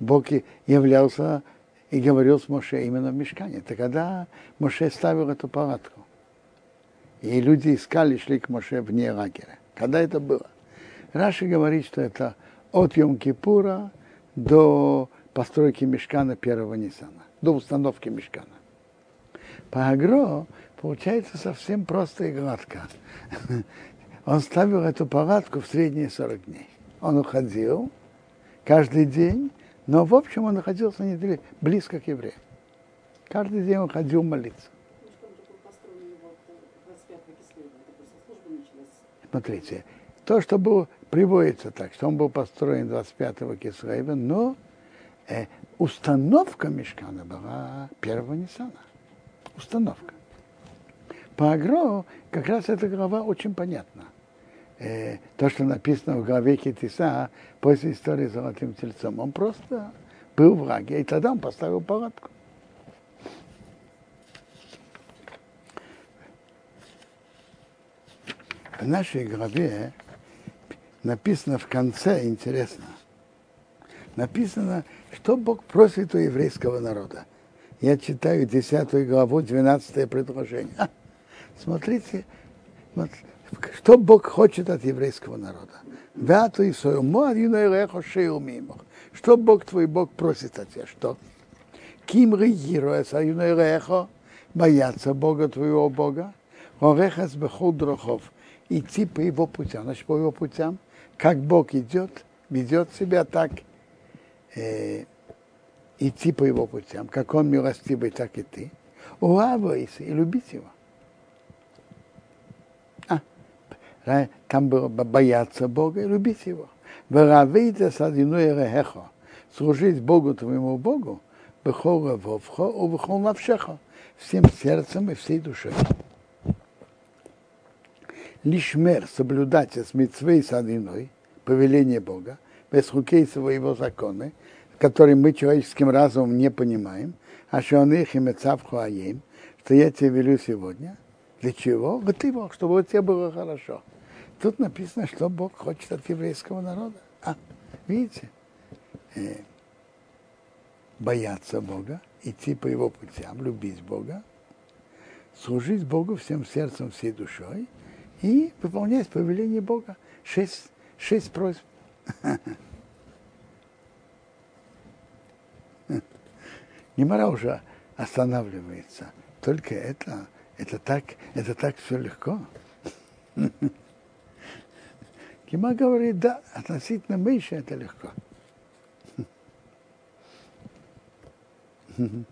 Бог являлся и говорил с Моше именно в мешкане. Это когда Моше ставил эту палатку. И люди искали, шли к Моше вне лагеря. Когда это было? Раши говорит, что это от Йом-Кипура до постройки мешкана первого Ниссана, до установки мешкана. По агро получается совсем просто и гладко. Он ставил эту палатку в средние 40 дней. Он уходил каждый день, но в общем он находился недалеко, близко к евреям. Каждый день он ходил молиться. Смотрите, то, что было, приводится так, что он был построен 25-го Кислеева, но э, установка мешкана была первого Ниссана установка. По Агро как раз эта глава очень понятна. Э, то, что написано в главе Китиса после истории с золотым тельцом, он просто был в враге, и тогда он поставил палатку. В нашей главе написано в конце, интересно, написано, что Бог просит у еврейского народа я читаю 10 главу, 12 предложение. А, смотрите, вот, что Бог хочет от еврейского народа. Что Бог твой Бог просит от тебя? Что? Ким бояться Бога твоего Бога, орехас бехол дрохов, идти по его путям. Значит, по его путям, как Бог идет, ведет себя так, э, идти по его путям, как он милостивый, так и ты. Уавайся и любить его. А, там было бояться Бога и любить его. Веравейте садиной рехехо. Служить Богу твоему Богу, бехора вовхо, у бехол навшехо. Всем сердцем и всей душой. Лишмер, соблюдать с митцвей садиной, повеление Бога, без хукей своего законы, которые мы человеческим разумом не понимаем, а что он их и аем, что я тебе велю сегодня. Для чего? Ты Бог, чтобы у тебя было хорошо. Тут написано, что Бог хочет от еврейского народа. А, видите? Э, бояться Бога, идти по его путям, любить Бога, служить Богу всем сердцем, всей душой и выполнять повеление Бога. Шесть, шесть просьб. Немара уже останавливается. Только это, это так, это так все легко. Кима говорит, да, относительно Миша это легко.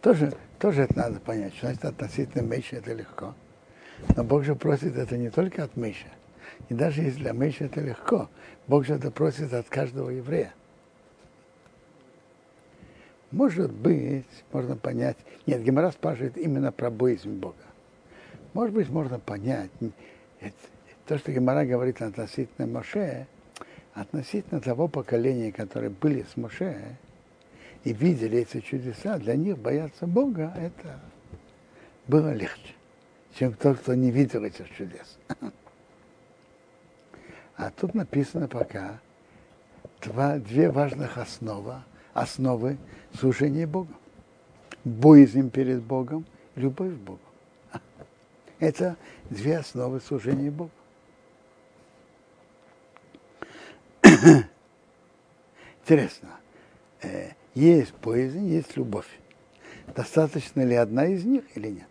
Тоже, тоже это надо понять, значит относительно Миша это легко. Но Бог же просит это не только от Миша. И даже если для Миша это легко, Бог же это просит от каждого еврея. Может быть, можно понять, нет, Гемора спрашивает именно про боязнь Бога. Может быть, можно понять, то, что Гемора говорит относительно Моше, относительно того поколения, которые были с Моше и видели эти чудеса, для них бояться Бога, это было легче, чем тот, кто не видел этих чудес. А тут написано пока два, две важных основы, основы служения Богу. Боязнь перед Богом, любовь к Богу. Это две основы служения Богу. Интересно, э, есть боязнь, есть любовь. Достаточно ли одна из них или нет?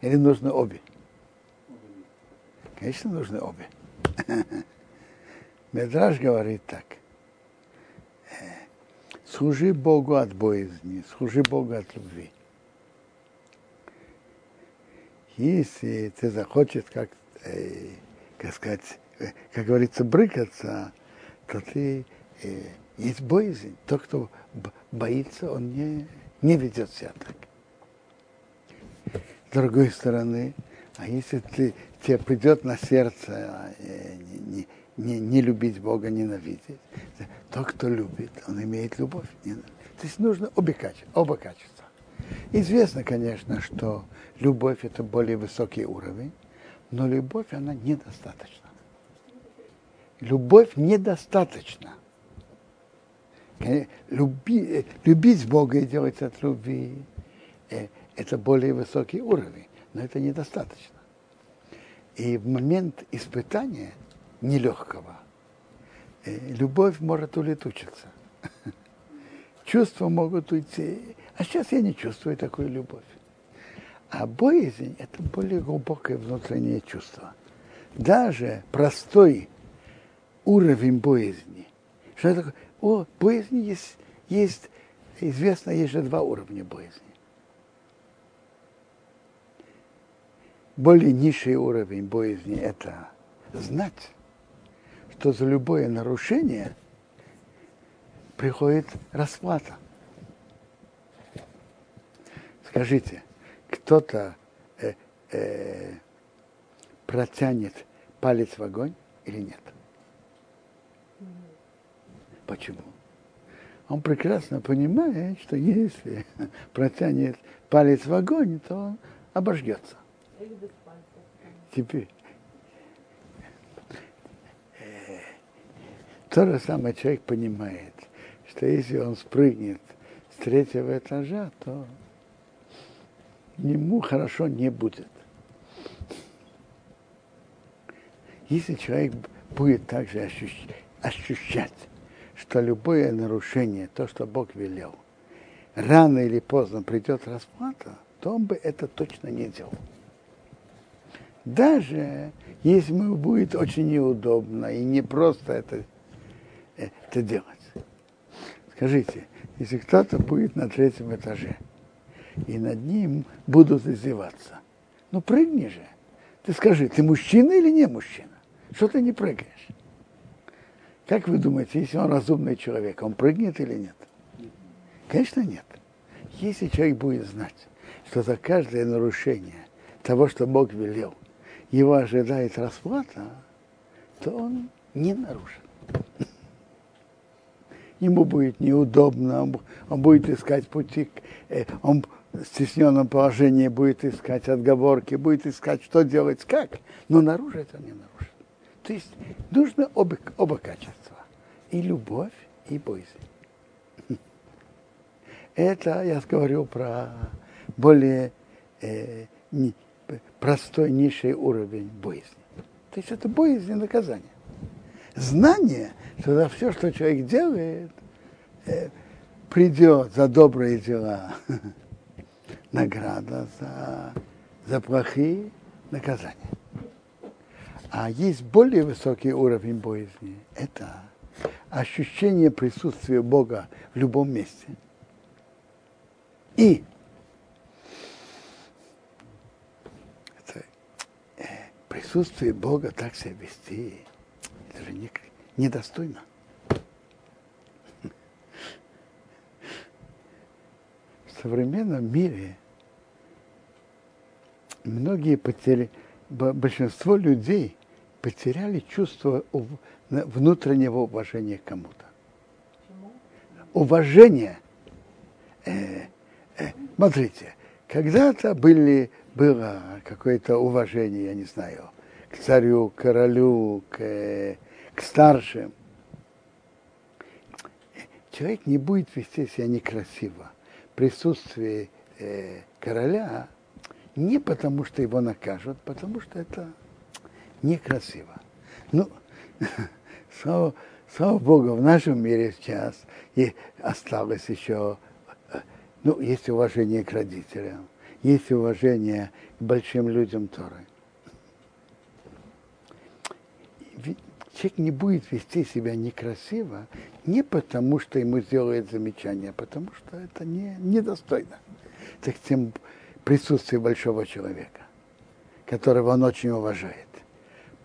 Или нужны обе? Конечно, нужны обе. Медраж говорит так. Э, служи Богу от боязни, служи Богу от любви. Если ты захочешь, как, э, как сказать, э, как говорится, брыкаться, то ты э, есть боязнь. Тот, кто боится, он не, не ведет себя так. С другой стороны, а если ты, тебе придет на сердце э, не, не, не любить Бога, ненавидеть, тот, кто любит, он имеет любовь. То есть нужно обе качества, оба качества. Известно, конечно, что любовь это более высокий уровень, но любовь, она недостаточна. Любовь недостаточна. Люби, любить Бога и делать от любви э, – это более высокий уровень но это недостаточно. И в момент испытания нелегкого э, любовь может улетучиться. Чувства могут уйти. А сейчас я не чувствую такой любовь. А боязнь – это более глубокое внутреннее чувство. Даже простой уровень боязни. Что такое? О, боязни есть, есть, известно, есть же два уровня боязни. более низший уровень боязни – это знать, что за любое нарушение приходит расплата. Скажите, кто-то э, э, протянет палец в огонь или нет? Почему? Он прекрасно понимает, что если протянет палец в огонь, то он обожгется. Теперь э, то же самое человек понимает, что если он спрыгнет с третьего этажа, то ему хорошо не будет. Если человек будет также ощущать, что любое нарушение, то, что Бог велел, рано или поздно придет расплата, то он бы это точно не делал. Даже если ему будет очень неудобно и не просто это, это делать. Скажите, если кто-то будет на третьем этаже, и над ним будут издеваться, ну прыгни же. Ты скажи, ты мужчина или не мужчина? Что ты не прыгаешь? Как вы думаете, если он разумный человек, он прыгнет или нет? Конечно, нет. Если человек будет знать, что за каждое нарушение того, что Бог велел, его ожидает расплата, то он не нарушит. Ему будет неудобно, он, он будет искать пути, э, он в стесненном положении будет искать отговорки, будет искать, что делать, как, но наружу это не нарушит. То есть нужно оба, оба качества. И любовь, и боязнь. Это я говорю про более э, не, простой, низший уровень боязни. То есть это боязнь и наказание. Знание, что за все, что человек делает, э, придет за добрые дела награда, за, за плохие наказания. А есть более высокий уровень боязни. Это ощущение присутствия Бога в любом месте. И э, присутствие Бога так себя вести, это же не, недостойно. В современном мире многие потеряли, большинство людей потеряли чувство внутреннего уважения к кому-то. Уважение. Э, э, смотрите, когда-то были, было какое-то уважение, я не знаю, к царю, к королю, к, э, к старшим. Человек не будет вести себя некрасиво в присутствии э, короля не потому, что его накажут, потому что это некрасиво. Ну, слава, слава Богу, в нашем мире сейчас и осталось еще, ну, есть уважение к родителям, есть уважение к большим людям Торы. Человек не будет вести себя некрасиво не потому, что ему сделают замечание, а потому что это не, недостойно. Так тем присутствие большого человека, которого он очень уважает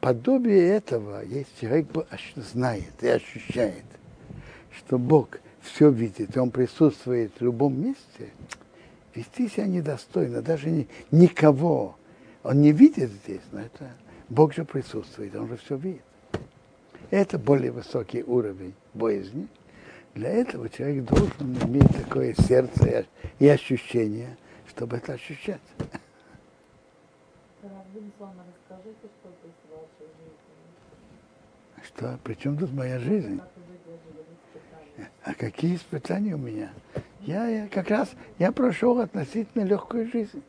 подобие этого, если человек знает и ощущает, что Бог все видит, и Он присутствует в любом месте, вести себя недостойно, даже не, никого. Он не видит здесь, но это Бог же присутствует, Он же все видит. Это более высокий уровень боязни. Для этого человек должен иметь такое сердце и ощущение, чтобы это ощущать. Расскажите, что что? При чем тут моя жизнь? А какие испытания у меня? Я, я как раз, я прошел относительно легкую жизнь.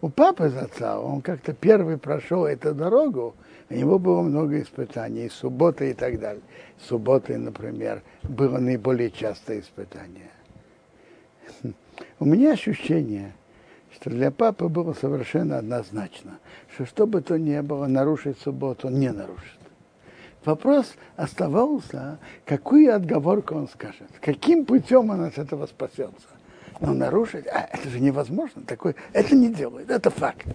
У папы за отца, он как-то первый прошел эту дорогу, у него было много испытаний, субботы и так далее. Субботы, например, было наиболее частое испытание. У меня ощущение, что для папы было совершенно однозначно, что что бы то ни было, нарушить субботу он не нарушит. Вопрос оставался, какую отговорку он скажет, каким путем он от этого спасется. Но нарушить, а это же невозможно, такой, это не делает, это факт.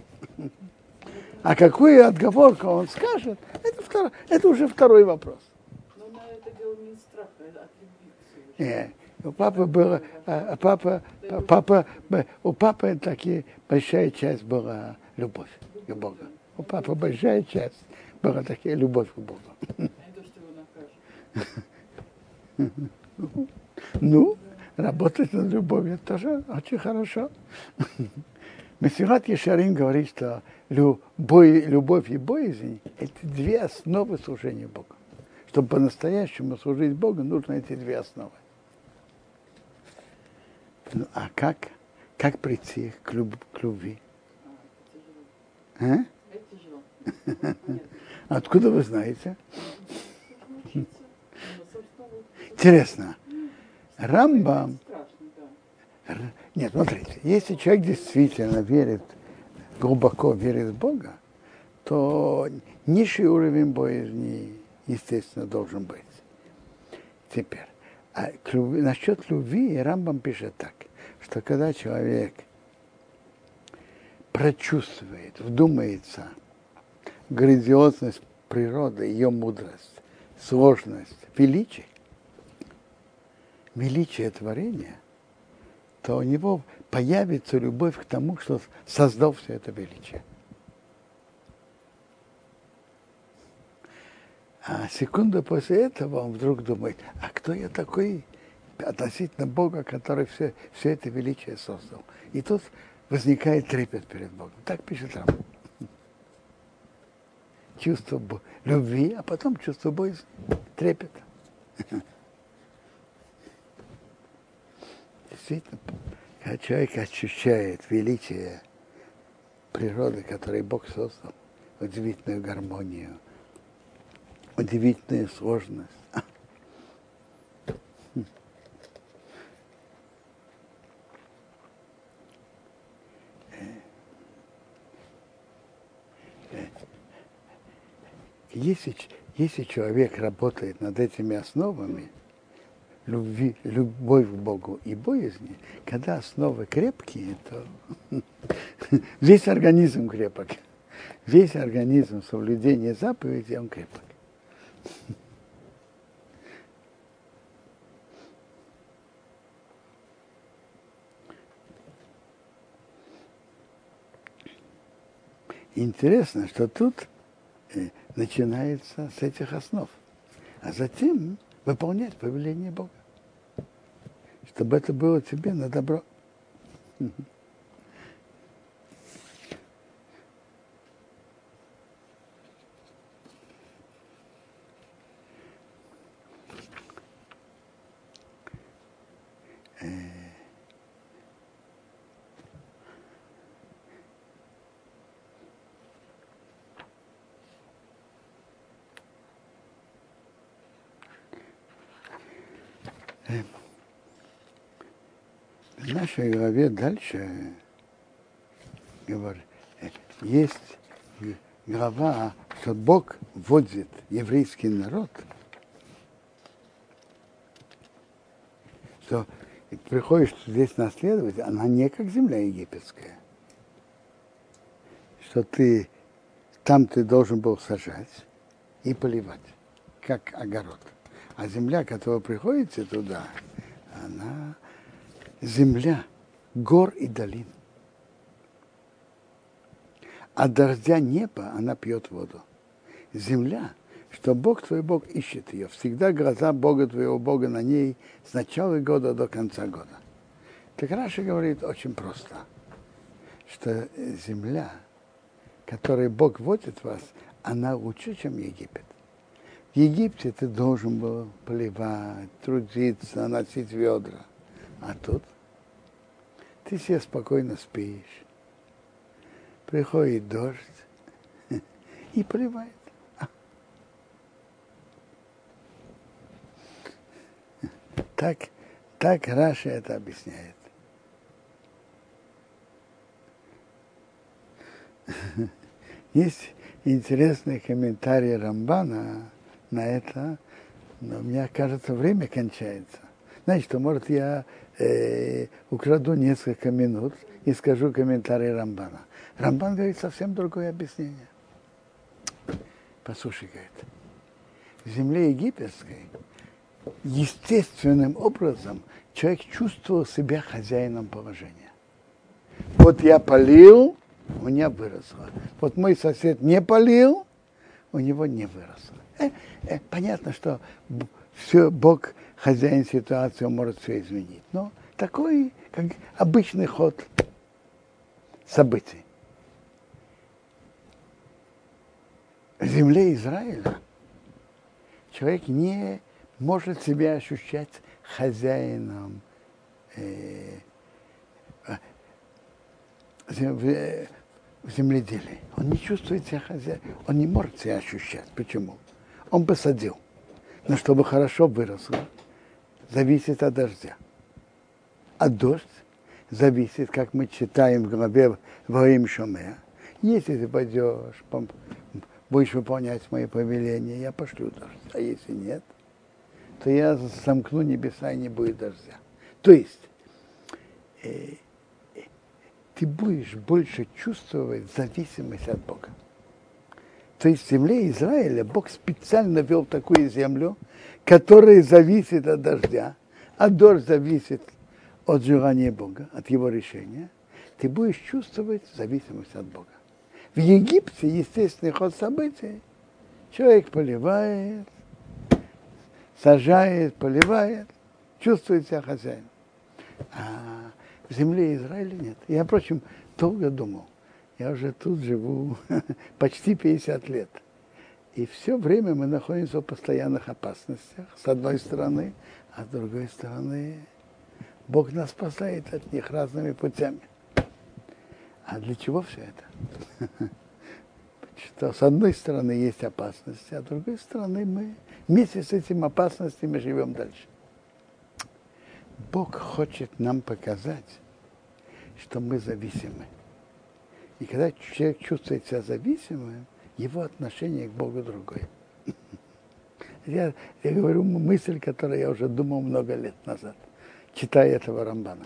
А какую отговорку он скажет, это, втор, это уже второй вопрос. Но на это дело не страх, а. Нет. У папы было, а, папа, папа, у папы такие большая часть была любовь к Богу. У папы большая часть была такая любовь к Богу. Ну, работать над любовью тоже очень хорошо. Мессират Ешарим говорит, что любовь, любовь и боязнь – это две основы служения Богу. Чтобы по-настоящему служить Богу, нужно эти две основы. Ну, а как, как прийти к, люб, к любви? А? Откуда вы знаете? Интересно. Рамбам... Нет, смотрите, если человек действительно верит, глубоко верит в Бога, то низший уровень боязни, естественно, должен быть. Теперь, а любви, насчет любви Рамбам пишет так, что когда человек прочувствует, вдумается грандиозность природы, ее мудрость, сложность, величие, величие творения, то у него появится любовь к тому, что создал все это величие. А секунду после этого он вдруг думает, а кто я такой относительно Бога, который все, все это величие создал? И тут возникает трепет перед Богом. Так пишет Рам. Чувство любви, а потом чувство боязни, трепета. Действительно, когда человек ощущает величие природы, которую Бог создал, удивительную гармонию, удивительную сложность. Если, если человек работает над этими основами, любви, любовь к Богу и боязни, когда основы крепкие, то весь организм крепок. Весь организм соблюдения заповедей, он крепок. Интересно, что тут э, начинается с этих основ, а затем выполнять повеление Бога, чтобы это было тебе на добро. нашей главе дальше говорит, есть глава, что Бог вводит еврейский народ, что приходишь здесь наследовать, она не как земля египетская. Что ты там ты должен был сажать и поливать, как огород. А земля, которая приходится туда, она земля гор и долин. А дождя неба она пьет воду. Земля, что Бог твой Бог ищет ее. Всегда глаза Бога твоего Бога на ней с начала года до конца года. Так Раша говорит очень просто, что земля, которой Бог водит вас, она лучше, чем Египет. В Египте ты должен был поливать, трудиться, носить ведра. А тут ты себе спокойно спишь. Приходит дождь и поливает. Так, так Раша это объясняет. Есть интересный комментарий Рамбана на это, но мне кажется, время кончается. Что, может, я э, украду несколько минут и скажу комментарий Рамбана. Рамбан говорит совсем другое объяснение. Послушай, говорит, в земле египетской естественным образом человек чувствовал себя хозяином положения. Вот я полил, у меня выросло. Вот мой сосед не полил, у него не выросло. Э, э, понятно, что все, Бог хозяин ситуации, он может все изменить. Но такой, как обычный ход событий. В земле Израиля человек не может себя ощущать хозяином э, в, в земледелии. Он не чувствует себя хозяином, он не может себя ощущать. Почему? Он посадил. Но чтобы хорошо выросло, зависит от дождя. А дождь зависит, как мы читаем в главе во время Шумея. Если ты пойдешь, будешь выполнять мои повеления, я пошлю дождь. А если нет, то я замкну небеса и не будет дождя. То есть, э, ты будешь больше чувствовать зависимость от Бога. То есть в земле Израиля Бог специально вел такую землю, которая зависит от дождя, а дождь зависит от желания Бога, от его решения. Ты будешь чувствовать зависимость от Бога. В Египте естественный ход событий. Человек поливает, сажает, поливает, чувствует себя хозяином. А в земле Израиля нет. Я, впрочем, долго думал. Я уже тут живу почти 50 лет. И все время мы находимся в постоянных опасностях, с одной стороны, а с другой стороны, Бог нас спасает от них разными путями. А для чего все это? Что с одной стороны есть опасности, а с другой стороны мы вместе с этими опасностями живем дальше. Бог хочет нам показать, что мы зависимы. И когда человек чувствует себя зависимым, его отношение к Богу другое. Я, я говорю мысль, которую я уже думал много лет назад, читая этого Рамбана.